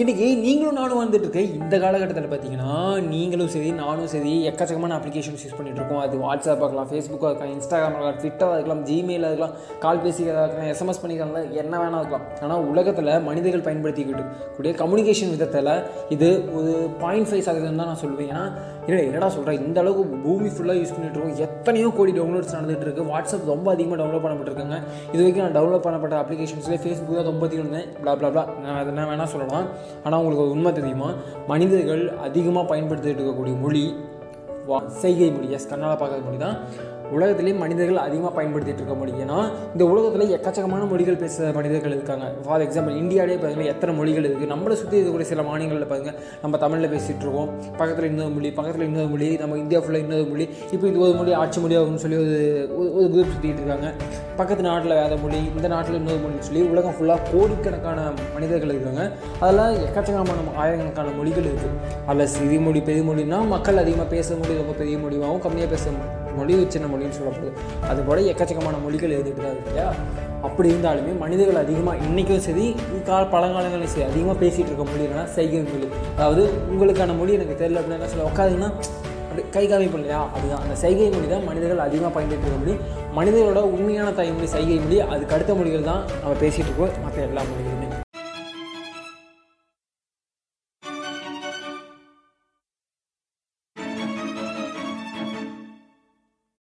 இன்றைக்கி நீங்களும் நானும் வந்துட்டு இருக்க இந்த காலகட்டத்தில் பார்த்தீங்கன்னா நீங்களும் சரி நானும் சரி எக்கச்சக்கமான அப்ளிகேஷன்ஸ் யூஸ் பண்ணிகிட்ருக்கோம் இருக்கோம் அது வாட்ஸ்அப் ஆகலாம் ஃபேஸ்புக்காக இருக்கலாம் இன்ஸ்டாகிராம் இருக்கலாம் ட்விட்டராக இருக்கலாம் ஜிமெயில் இருக்கலாம் கால் பேசிக்கிறதா இருக்கலாம் எஸ்எம்எஸ் பண்ணிக்கலாம் என்ன வேணால் இருக்கலாம். ஆனால் உலகத்தில் மனிதர்கள் பயன்படுத்திக்கிட்டு கூடிய கம்யூனிகேஷன் விதத்தில் இது ஒரு பாயிண்ட் ஃபைவ் சதவீதம் தான் நான் சொல்லுவேன். ஏன்னா இல்லை என்னடா சொல்கிறேன் இந்த அளவுக்கு பூமி ஃபுல்லாக யூஸ் பண்ணிகிட்டு இருக்கோம் எத்தனையோ கோடி டவுன்லோட்ஸ் நடந்துகிட்டு இருக்குது வாட்ஸ்அப் ரொம்ப அதிகமாக டவுன்லோட் பண்ணப்பட்டிருக்காங்க. இது வரைக்கும் நான் டவுன்லோட் பண்ணப்பட்ட அப்ளிகேஷன்ஸ்லேயே ஃபேஸ்புக் தான் ரொம்ப இருந்தேன். பிளா ப்ளா பிளா நான் அதெல்லாம் வேணால் சொல்லலாம். ஆனால் உங்களுக்கு ஒரு உண்மை தெரியுமா? மனிதர்கள் அதிகமாக பயன்படுத்திட்டு இருக்கக்கூடிய மொழி வா செய்கை மொழி எஸ் கண்ணால் பார்க்குற மொழி தான் உலகத்திலேயே மனிதர்கள் அதிகமாக பயன்படுத்திகிட்டு இருக்க மொழி. ஏன்னா இந்த உலகத்தில் எக்கச்சக்கமான மொழிகள் பேசுகிற மனிதர்கள் இருக்காங்க. ஃபார் எக்ஸாம்பிள் இந்தியாவிலே பார்த்தீங்கன்னா எத்தனை மொழிகள் இருக்குது நம்மளை சுற்றி இருக்கக்கூடிய சில மாநிலங்களில் பாருங்கள் நம்ம தமிழில் பேசிகிட்டு இருக்கோம். பக்கத்தில் இன்னொரு மொழி பக்கத்தில் இன்னொரு மொழி நம்ம இந்தியா ஃபுல்லாக இன்னொரு மொழி. இப்போ இது ஒரு மொழி ஆட்சி மொழி சொல்லி ஒரு ஒரு- குரூப் சுற்றிட்டு இருக்காங்க. பக்கத்து நாட்டில் வேறு மொழி இந்த நாட்டில் இன்னொரு மொழின்னு சொல்லி உலகம் ஃபுல்லாக கோடிக்கணக்கான மனிதர்கள் இருக்காங்க. அதெல்லாம் எக்கச்சக்கமான ஆயிரக்கணக்கான மொழிகள் இருக்குது அதில் சிறு மொழி பெரிய மொழினா மக்கள் அதிகமாக பேச மொழி ரொம்ப பெரிய மொழியாகவும் கம்மியாக பேசுகிற மொழி ஒரு மொழின்னு சொல்லப்படுது. அது போல எக்கச்சக்கமான மொழிகள் இருந்துகிட்டு தான் இருக்கு. இல்லையா அப்படி இருந்தாலுமே மனிதர்கள் அதிகமாக இன்றைக்கும் சரி கால பழங்காலங்களையும் சரி அதிகமாக பேசிகிட்டு இருக்க மொழி என்னன்னா சைகை மொழி. அதாவது உங்களுக்கான மொழி எனக்கு தெரியல அப்படின்னா என்ன சொல்ல உட்காதுங்கன்னா அப்படி கை காமிப்பு இல்லையா? அதுதான். அந்த சைகை மொழி தான் மனிதர்கள் அதிகமாக பயன்படுத்தி இருக்க மொழி. மனிதர்களோட உண்மையான தாய்மொழி சைகை மொழி அதுக்கு அடுத்த மொழிகள் தான் நம்ம பேசிகிட்டு இருக்கோம். மற்ற எல்லா மொழிகளுமே.